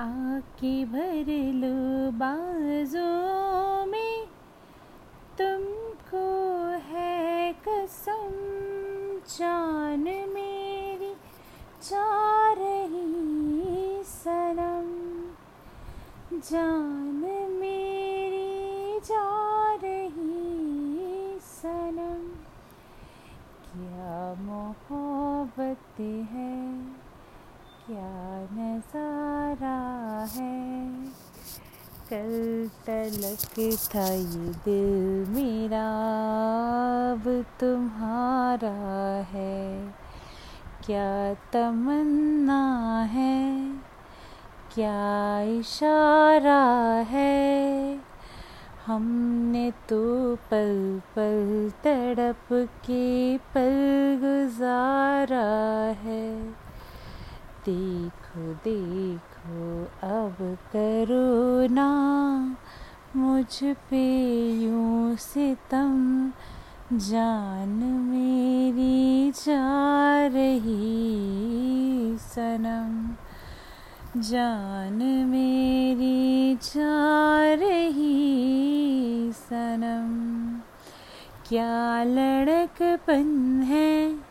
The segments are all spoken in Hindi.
आके भर लो बाजों में। तुमको है कसम, जान मेरी जा रही सनम। जान मेरी जा रही सनम। क्या मोहब्बत है? क्या नज़ारा है। कल तलक था ये दिल मेरा, अब तुम्हारा है। क्या तमन्ना है? क्या इशारा है? हमने तो पल पल तड़प के पल गुजारा है। देखो देखो, अब करो ना। मुझ पे यूँ सितम, जान मेरी जा रही सनम। जान मेरी जा रही सनम। क्या लड़कपन है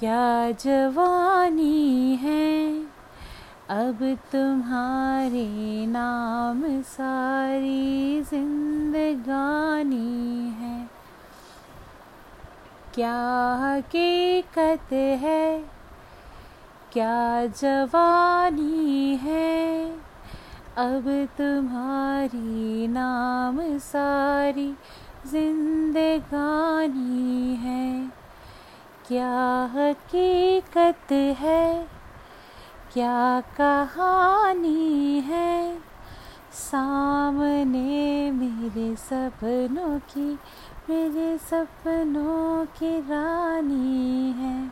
क्या जवानी है? अब तुम्हारे नाम सारी जिंदगानी है। क्या हकीकत है? क्या जवानी है? अब तुम्हारी नाम सारी जिंदगानी है। क्या हकीकत है? क्या कहानी है? सामने मेरे सपनों की, मेरे सपनों की रानी है।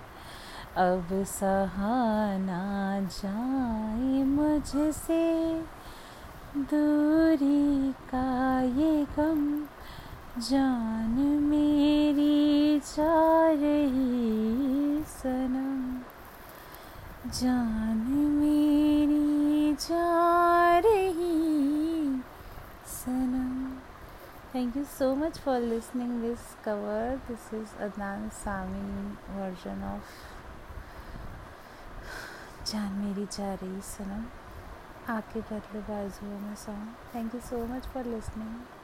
अब सहाना जाए मुझसे, दूरी का ये गम जान जा रही सनम जान मेरी जा रही सनम thank you so much for listening this cover this is adnan sami version of जान मेरी जा रही सनम आके कर लो बाजुओं में song thank you so much for listening